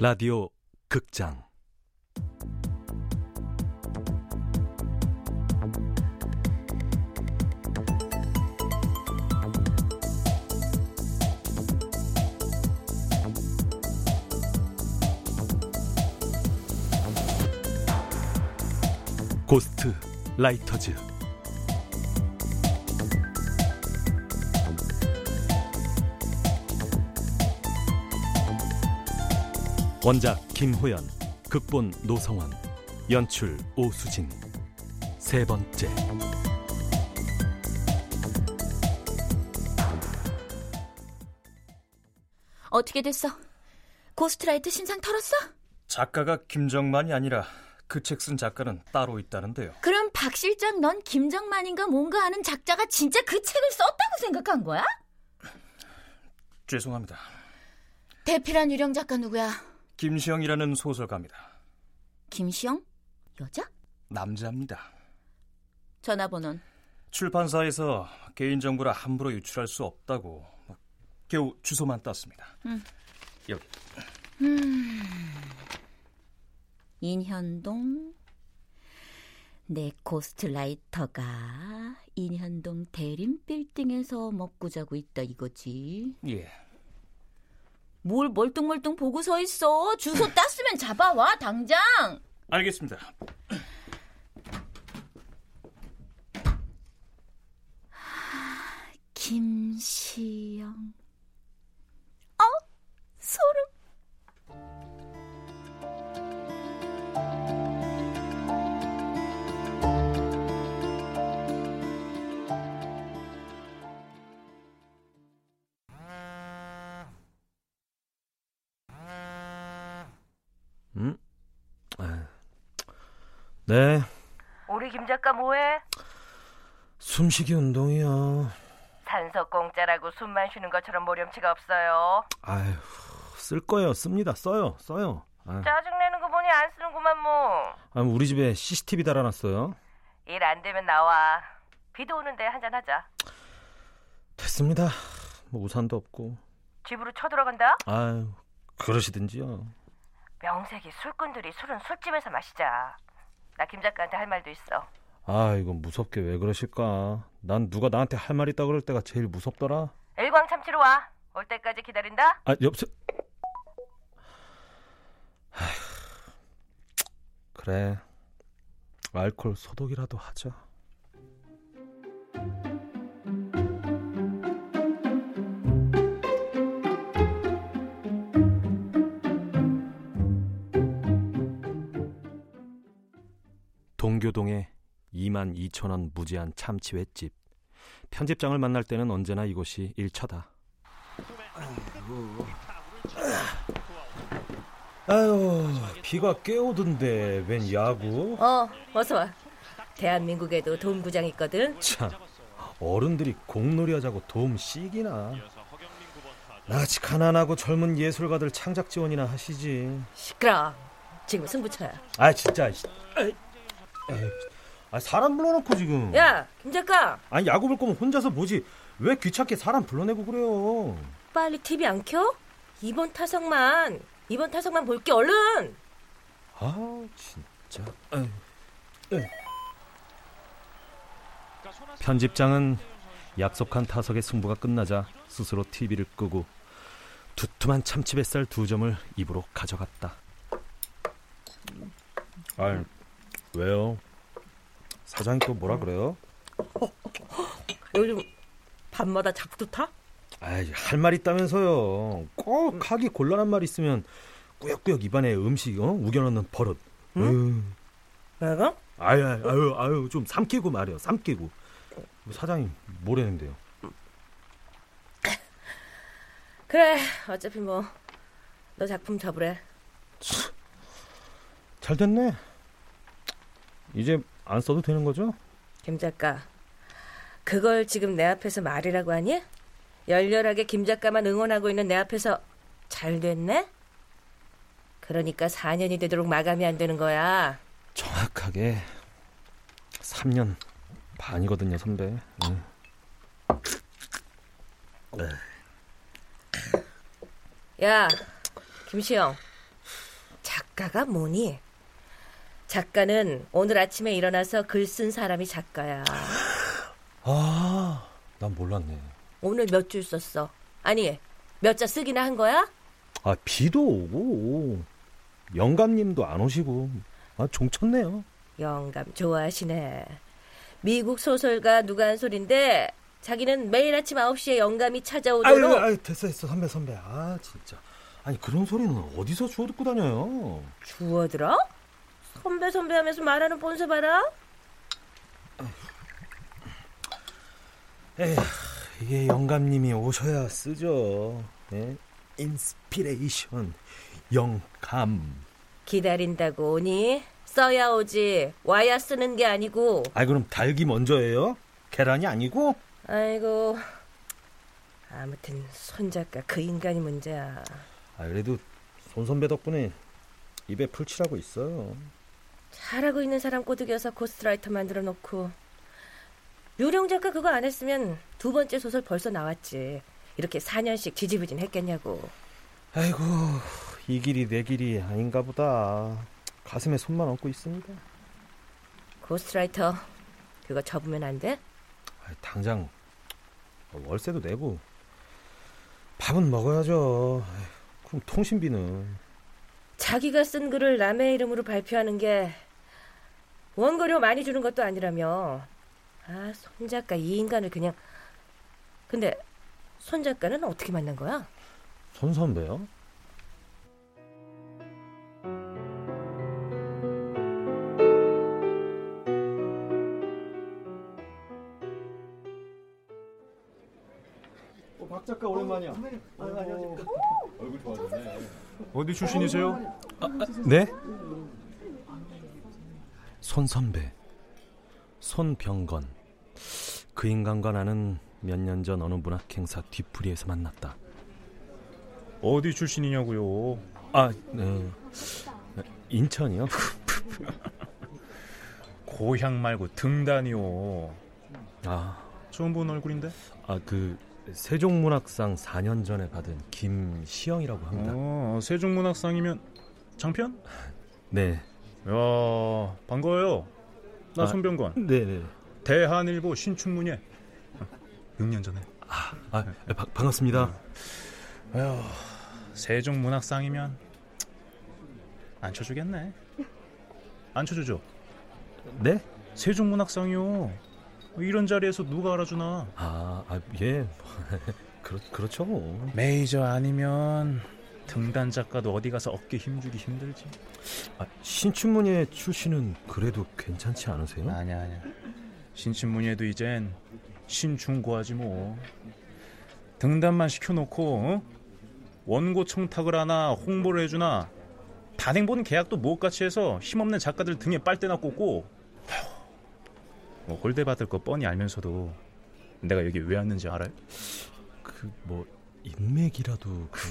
라디오 극장. 고스트 라이터즈 원작 김호연, 극본 노성원, 연출 오수진. 세 번째. 어떻게 됐어? ghostwriter 신상 털었어? 작가가 김정만이 아니라 그 책 쓴 작가는 따로 있다는데요. 그럼 박 실장 넌 김정만인가 뭔가 하는 작자가 진짜 그 책을 썼다고 생각한 거야? 죄송합니다. 대필한 유령 작가 누구야? 김시영이라는 소설가입니다. 김시영? 여자? 남자입니다. 전화번호는? 출판사에서 개인정보를 함부로 유출할 수 없다고 겨우 주소만 땄습니다. 음. 여기. 음. 인현동 내 고스트라이터가 인현동 대림 빌딩에서 먹고 자고 있다 이거지. 예. 뭘 멀뚱멀뚱 보고 서 있어. 주소 땄으면 잡아와 당장. 알겠습니다. 김시영. 네, 우리 김 작가 뭐해? 숨쉬기 운동이요. 산소 공짜라고 숨만 쉬는 것처럼 모렴치가 없어요. 아휴, 쓸 거예요. 씁니다. 써요. 써요. 아휴. 짜증내는 거 보니 안 쓰는구만 뭐. 아, 우리 집에 CCTV 달아놨어요. 일 안 되면 나와. 비도 오는데 한잔 하자. 됐습니다. 뭐 우산도 없고. 집으로 쳐들어간다? 아유, 그러시든지요. 명색이 술꾼들이 술은 술집에서 마시자. 나 김 작가한테 할 말도 있어. 아, 이건 무섭게 왜 그러실까? 난 누가 나한테 할 말 있다 그럴 때가 제일 무섭더라. 일광 참치로 와. 올 때까지 기다린다. 아, 여보세 아휴, 그래. 알콜 소독이라도 하자. 동교동에 2만 2천 원 무제한 참치 횟집. 편집장을 만날 때는 언제나 이곳이 1차다. 아유, 비가 깨오던데 웬 야구? 어, 어서 와. 대한민국에도 도움구장 있거든. 참, 어른들이 공놀이 하자고 도움 씩이나. 아직 가난하고 젊은 예술가들 창작 지원이나 하시지. 시끄러. 지금 승부처야. 아 진짜. 에이, 아 사람 불러놓고 지금. 야, 김 작가. 아니 야구 볼 거면 혼자서 보지. 왜 귀찮게 사람 불러내고 그래요? 빨리 TV 안 켜? 이번 타석만. 이번 타석만 볼게 얼른. 아 진짜. 에이. 에이. 편집장은 약속한 타석의 승부가 끝나자 스스로 TV를 끄고 두툼한 참치뱃살 두 점을 입으로 가져갔다. 아, 왜요? 사장이 또 뭐라 그래요? 요즘 밤마다 작두 타? 아이, 할 말 있다면서요. 꼭 하기 곤란한 말 있으면 꾸역꾸역 입안에 음식 어? 우겨넣는 버릇. 응? 내가? 아유, 아유, 아유, 좀 삼키고 말이요. 삼키고. 사장님 뭐라는데요? 그래. 어차피 뭐 너 작품 접으래. 잘 됐네. 이제 안 써도 되는 거죠? 김 작가. 그걸 지금 내 앞에서 말이라고 하니? 열렬하게 김 작가만 응원하고 있는 내 앞에서 잘 됐네? 그러니까 4년이 되도록 마감이 안 되는 거야. 정확하게 3년 반이거든요, 선배. 응. 야, 김시영. 작가가 뭐니? 작가는 오늘 아침에 일어나서 글 쓴 사람이 작가야. 아, 난 몰랐네. 오늘 몇 줄 썼어? 아니, 몇 자 쓰기나 한 거야? 아, 비도 오고, 영감님도 안 오시고, 아, 종쳤네요. 영감 좋아하시네. 미국 소설가 누가 한 소린데 자기는 매일 아침 9시에 영감이 찾아오도록 아유, 아유, 됐어, 됐어, 선배, 선배. 아, 진짜. 아니, 그런 소리는 어디서 주워 듣고 다녀요? 주워 들어? 선배 선배 하면서 말하는 본세 봐라. 에휴, 이게 영감님이 오셔야 쓰죠. 예? inspiration, 영감. 기다린다고 오냐 써야 오지 와야 쓰는 게 아니고 아, 그럼 닭이 먼저예요? 계란이 아니고? 아이고 아무튼 손 작가 그 인간이 문제야. 아, 그래도 손 선배 덕분에 입에 풀칠하고 있어요. 잘하고 있는 사람 꼬드겨서 ghostwriter 만들어 놓고 유령 작가 그거 안 했으면 두 번째 소설 벌써 나왔지. 이렇게 4년씩 지지부진 했겠냐고. 아이고, 이 길이 내 길이 아닌가 보다. 가슴에 손만 얹고 있습니다. 고스트라이터 그거 접으면 안 돼? 아, 당장 월세도 내고 밥은 먹어야죠. 그럼 통신비는 자기가 쓴 글을 남의 이름으로 발표하는 게 원고료 많이 주는 것도 아니라며. 아, 손 작가 이 인간을 그냥. 근데 손 작가는 어떻게 만난 거야? 손 선배요? 박 작가 오랜만이야. 좋아졌네. 어디 출신이세요? 네? 손 선배, 손병건. 그 인간과 나는 몇 년 전 어느 문학 행사 뒤풀이에서 만났다. 어디 출신이냐고요? 아, 네. 인천이요? 고향 말고 등단이요. 아, 처음 본 얼굴인데? 아 그 세종문학상 4년 전에 받은 김시영이라고 합니다. 어, 세종문학상이면 장편? 네, 야, 반가워요. 나 아. 손병건. 네, 네. 대한일보 신춘문예. 6년 전에. 아, 바, 반갑습니다. 아휴, 세종문학상이면 안 쳐주겠네. 안 쳐주죠? 네? 세종문학상이요. 이런 자리에서 누가 알아주나? 아, 아 예. 그렇 그렇죠. 뭐. 메이저 아니면 등단 작가도 어디 가서 어깨 힘주기 힘들지. 아, 신춘문예 출신은 그래도 괜찮지 않으세요? 아니야 아니야. 신춘문예도 이젠 신중고하지 뭐. 등단만 시켜놓고 어? 원고 청탁을 하나 홍보를 해주나 단행본 계약도 못 같이 해서 힘없는 작가들 등에 빨대나 꽂고 뭐 홀대 받을 거 뻔히 알면서도 내가 여기 왜 왔는지 알아요? 그 뭐 인맥이라도 그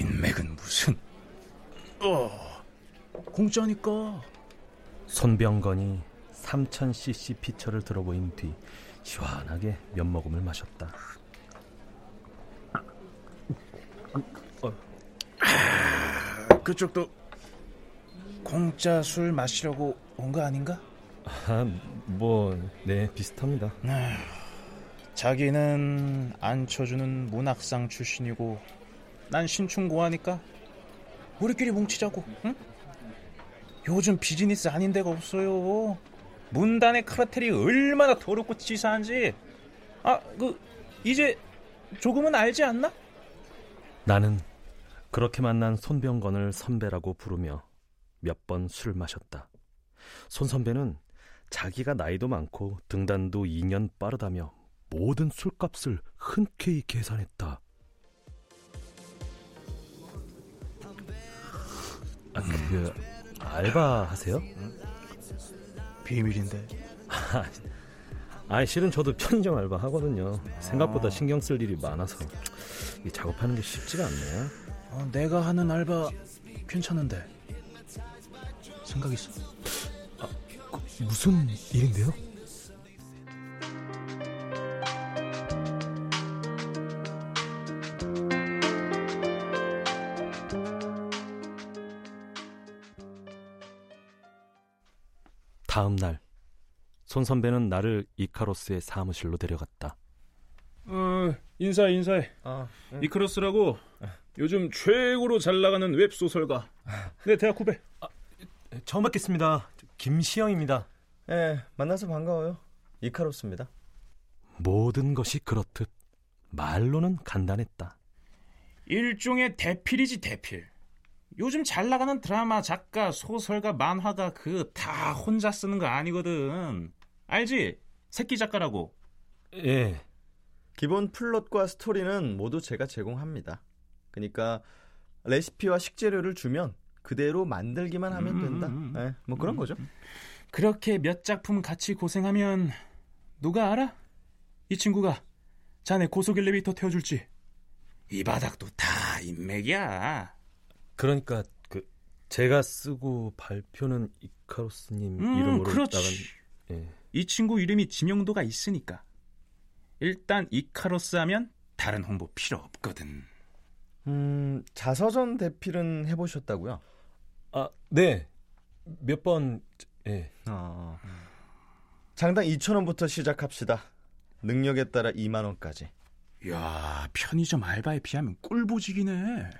인맥은 무슨 어 공짜니까 손병건이 3000cc 피처를 들어보인 뒤 시원하게 몇 모금을 마셨다. 그쪽도 공짜 술 마시려고 온 거 아닌가? 아, 뭐, 네, 비슷합니다. 자기는 안 쳐주는 문학상 출신이고 난 신춘고하니까 우리끼리 뭉치자고 응? 요즘 비즈니스 아닌 데가 없어요 문단의 카르텔이 얼마나 더럽고 치사한지 아 그 이제 조금은 알지 않나? 나는 그렇게 만난 손병건을 선배라고 부르며 몇 번 술을 마셨다. 손 선배는 자기가 나이도 많고 등단도 2년 빠르다며 모든 술값을 흔쾌히 계산했다. 아, 그 알바 하세요? 비밀인데 아, 실은 저도 편의점 알바 하거든요. 생각보다 신경 쓸 일이 많아서 이 작업하는 게 쉽지가 않네요. 어, 내가 하는 알바 괜찮은데 생각 있어? 무슨 일인데요? 다음 날, 손 선배는 나를 이카로스의 사무실로 데려갔다. 어, 인사해, 인사해. 아, 네. 이크로스라고 요즘 최고로 잘 나가는 웹 소설가. 내 대학 후배. 처음 뵙겠습니다. 김시영입니다. 예, 만나서 반가워요. 이카로스입니다. 모든 것이 그렇듯 말로는 간단했다. 일종의 대필이지 대필. 요즘 잘 나가는 드라마 작가, 소설가, 만화가 그 다 혼자 쓰는 거 아니거든. 알지? 새끼 작가라고. 예, 기본 플롯과 스토리는 모두 제가 제공합니다. 그러니까 레시피와 식재료를 주면 그대로 만들기만 하면 음, 된다. 음. 예, 뭐 그런 거죠. 그렇게 몇 작품 같이 고생하면 누가 알아? 이 친구가 자네 고속 엘리베이터 태워줄지. 이 바닥도 다 인맥이야. 그러니까 그 제가 쓰고 발표는 이카로스님 음, 이름으로 그렇지. 나간 예. 이 친구 이름이 지명도가 있으니까. 일단 이카로스 하면 다른 홍보 필요 없거든. 음, 자서전 대필은 해보셨다고요? 아, 네. 몇 번 예. 어. 장당 2,000원부터 시작합시다. 능력에 따라 2만 원까지. 야 편의점 알바에 비하면 꿀보직이네.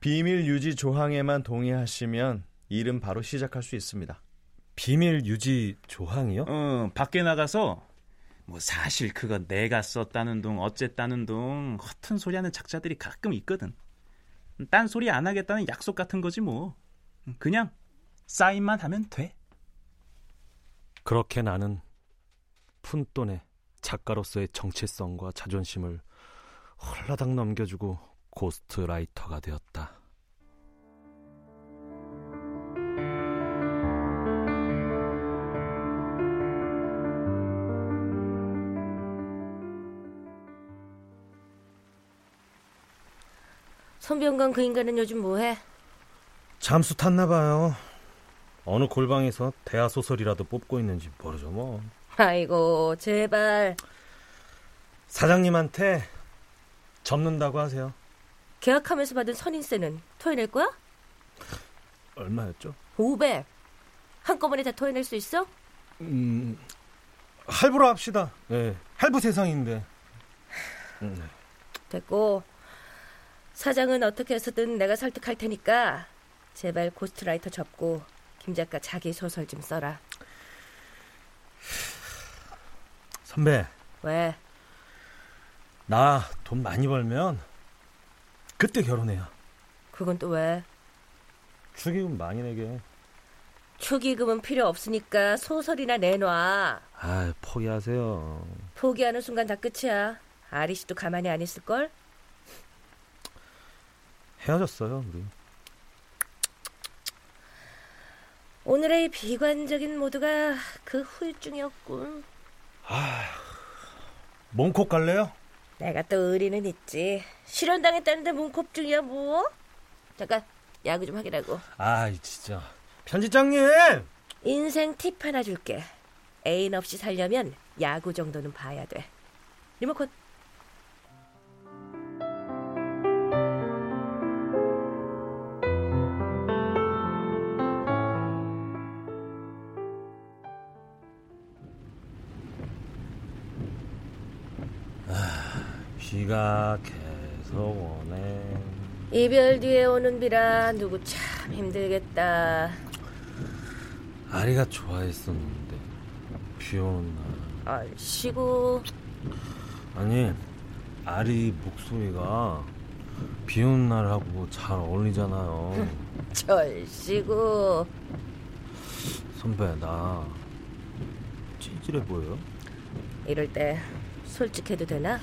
비밀 유지 조항에만 동의하시면 일은 바로 시작할 수 있습니다. 비밀 유지 조항이요? 어 밖에 나가서 뭐 사실 그거 내가 썼다는 둥 어쨌다는 둥 허튼 소리하는 작자들이 가끔 있거든. 딴 소리 안 하겠다는 약속 같은 거지 뭐. 그냥 사인만 하면 돼. 그렇게 나는 푼돈의 작가로서의 정체성과 자존심을 홀라당 넘겨주고 고스트라이터가 되었다. 손병관 그 인간은 요즘 뭐해? 잠수 탔나 봐요. 어느 골방에서 대하 소설이라도 뽑고 있는지 모르죠 뭐. 아이고 제발 사장님한테 접는다고 하세요. 계약하면서 받은 선인세는 토해낼 거야? 얼마였죠? 500 한꺼번에 다 토해낼 수 있어? 음, 할부로 합시다. 예, 할부 세상인데. 음, 됐고 사장은 어떻게 해서든 내가 설득할 테니까 제발 고스트라이터 접고 김 작가 자기 소설 좀 써라. 선배, 왜? 나 돈 많이 벌면 그때 결혼해요. 그건 또 왜? 축의금 많이 내게. 축의금은 필요 없으니까 소설이나 내놔. 아, 포기하세요. 포기하는 순간 다 끝이야. 아리 씨도 가만히 안 있을 걸? 헤어졌어요, 우리. 오늘의 이 비관적인 모두가 그 후유증이었군. 몽콕 갈래요? 내가 또 의리는 있지. 실현당했다는데 문컵중이야 뭐? 잠깐 야구 좀 하기라고. 아, 진짜. 편집장님! 인생 팁 하나 줄게. 애인 없이 살려면 야구 정도는 봐야 돼. 리모컨. 비가 계속 오네. 이별 뒤에 오는 비라 누구 참 힘들겠다. 아리가 좋아했었는데 비 오는 날 얼씨구. 아니 아리 목소리가 비 오는 날하고 잘 어울리잖아요 절씨구. 선배 나 찌질해 보여요? 이럴 때 솔직해도 되나?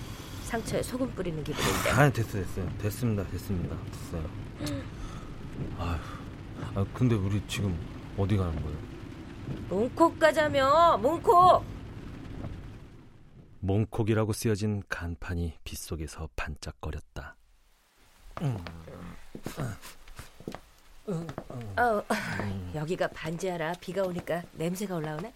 상처에 소금 뿌리는 기분인데. 아니 됐어 됐어요 됐습니다 됐습니다 됐어요 아휴 아 근데 우리 지금 어디 가는 거예요? 몽콕 가자며 몽콕. 몽콕이라고 쓰여진 간판이 빗속에서 반짝거렸다 어, 여기가 반지하라. 비가 오니까 냄새가 올라오네.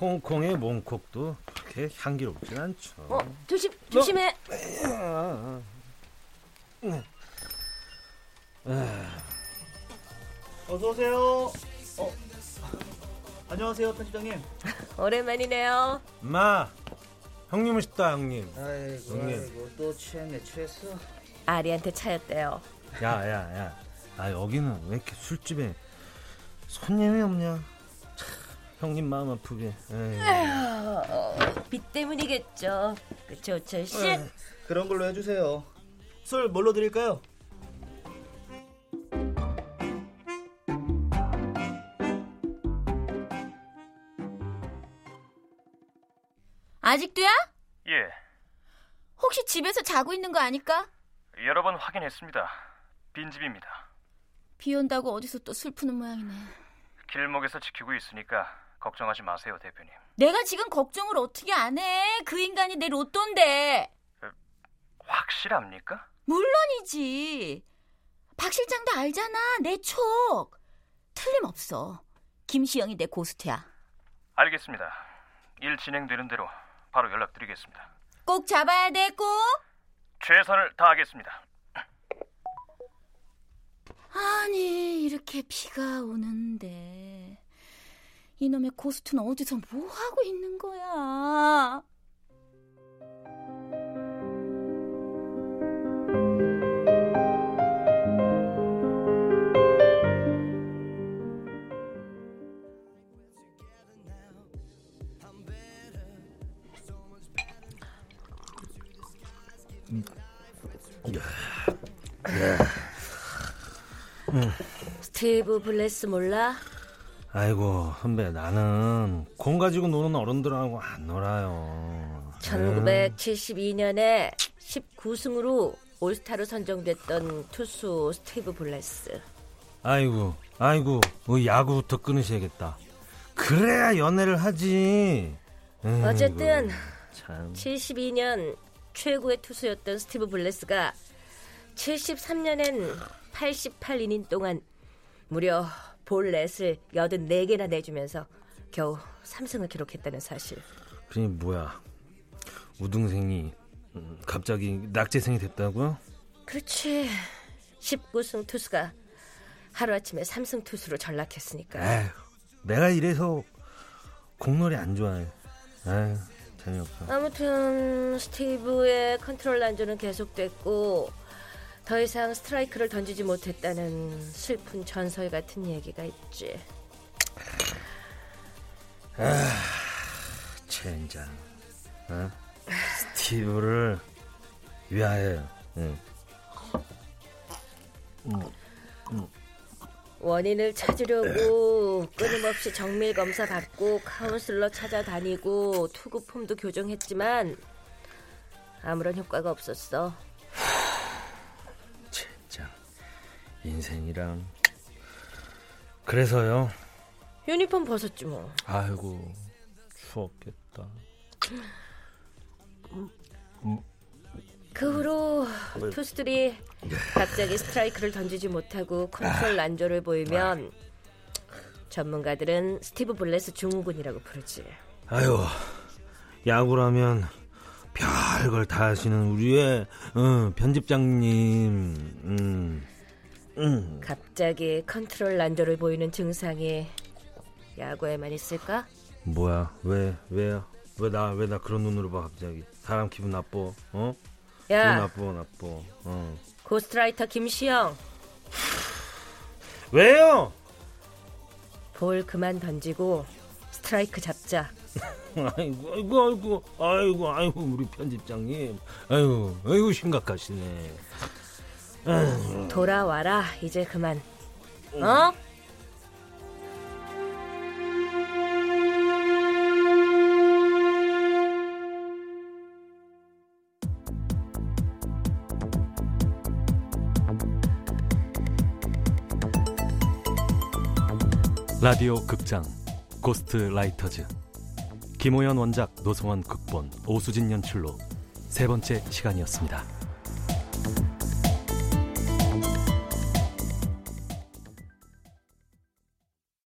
홍콩의 몽콕도 그렇게 향기롭진 않죠 어, 조심, 조심해. 어서 오세요. 어. 안녕하세요, 편집장님. 오랜만이네요. 마 형님 오셨다 형님 아이고, 형님. 아이고, 또 취했네, 취했어. 아리한테 차였대요. 야 야 야 아 여기는 왜 이렇게 술집에 손님이 없냐 참, 형님 마음 아프게 에이. 비 때문이겠죠. 그쵸, 오철 씨? 네, 그런 걸로 해주세요. 술 뭘로 드릴까요? 아직도야? 예, 혹시 집에서 자고 있는 거 아닐까? 여러 번 확인했습니다. 빈집입니다. 비 온다고 어디서 또술 푸는 모양이네. 길목에서 지키고 있으니까 걱정하지 마세요, 대표님. 내가 지금 걱정을 어떻게 안 해? 그 인간이 내 로또인데. 확실합니까? 물론이지. 박 실장도 알잖아. 내 촉. 틀림없어. 김시영이 내 고스트야. 알겠습니다. 일 진행되는 대로 바로 연락드리겠습니다. 꼭 잡아야 돼, 꼭. 최선을 다하겠습니다. 아니, 이렇게 비가 오는데. 이놈의 고스트는 어디서 뭐 하고 있는 거야? 스티브 블레스 몰라? 아이고 선배 나는 공 가지고 노는 어른들하고 안 놀아요. 1972년에 19승으로 올스타로 선정됐던 투수 스티브 블레스. 아이고 아이고 뭐 야구부터 끊으셔야겠다. 그래야 연애를 하지. 에이구, 어쨌든 참. 72년 최고의 투수였던 스티브 블레스가 73년엔 88이닝 동안 무려 볼넷을 84개나 내주면서 겨우 3승을 기록했다는 사실. 그니 뭐야 우등생이 음, 갑자기 낙제생이 됐다고요? 그렇지. 19승 투수가 하루아침에 3승 투수로 전락했으니까. 에휴 내가 이래서 공놀이 안 좋아해 에휴 재미없어 아무튼 스티브의 컨트롤 난조는 계속됐고 더 이상 스트라이크를 던지지 못했다는 슬픈 전설 같은 얘기가 있지. 젠장 어? 스티브를 위하여 응. 원인을 찾으려고 끊임없이 정밀 검사 받고 카운슬러 찾아다니고 투구 폼도 교정했지만 아무런 효과가 없었어. 인생이랑. 그래서요. 유니폼 벗었지 뭐. 아이고 추웠겠다. 그 후로 투수들이 갑자기 스트라이크를 던지지 못하고 컨트롤 난조를 보이면 전문가들은 스티브 블레스 증후군이라고 부르지. 아유 야구라면 별걸 다 하시는 우리의 어, 편집장님 음, 음. 갑자기 컨트롤 난조를 보이는 증상이 야구에만 있을까? 뭐야? 왜 왜요 왜나 왜 나 그런 눈으로 봐 갑자기? 사람 기분 나빠? 어? 기분 야, 나빠 나빠. 어. ghostwriter 김시영, 왜요? 볼 그만 던지고 스트라이크 잡자. 아이고 아이고 아이고 아이고 아이고 우리 편집장님. 아이고 아이고 심각하시네 돌아와라 이제 그만. 어? 라디오 극장 고스트 라이터즈 김호연 원작 노성원 극본 오수진 연출로 세 번째 시간이었습니다.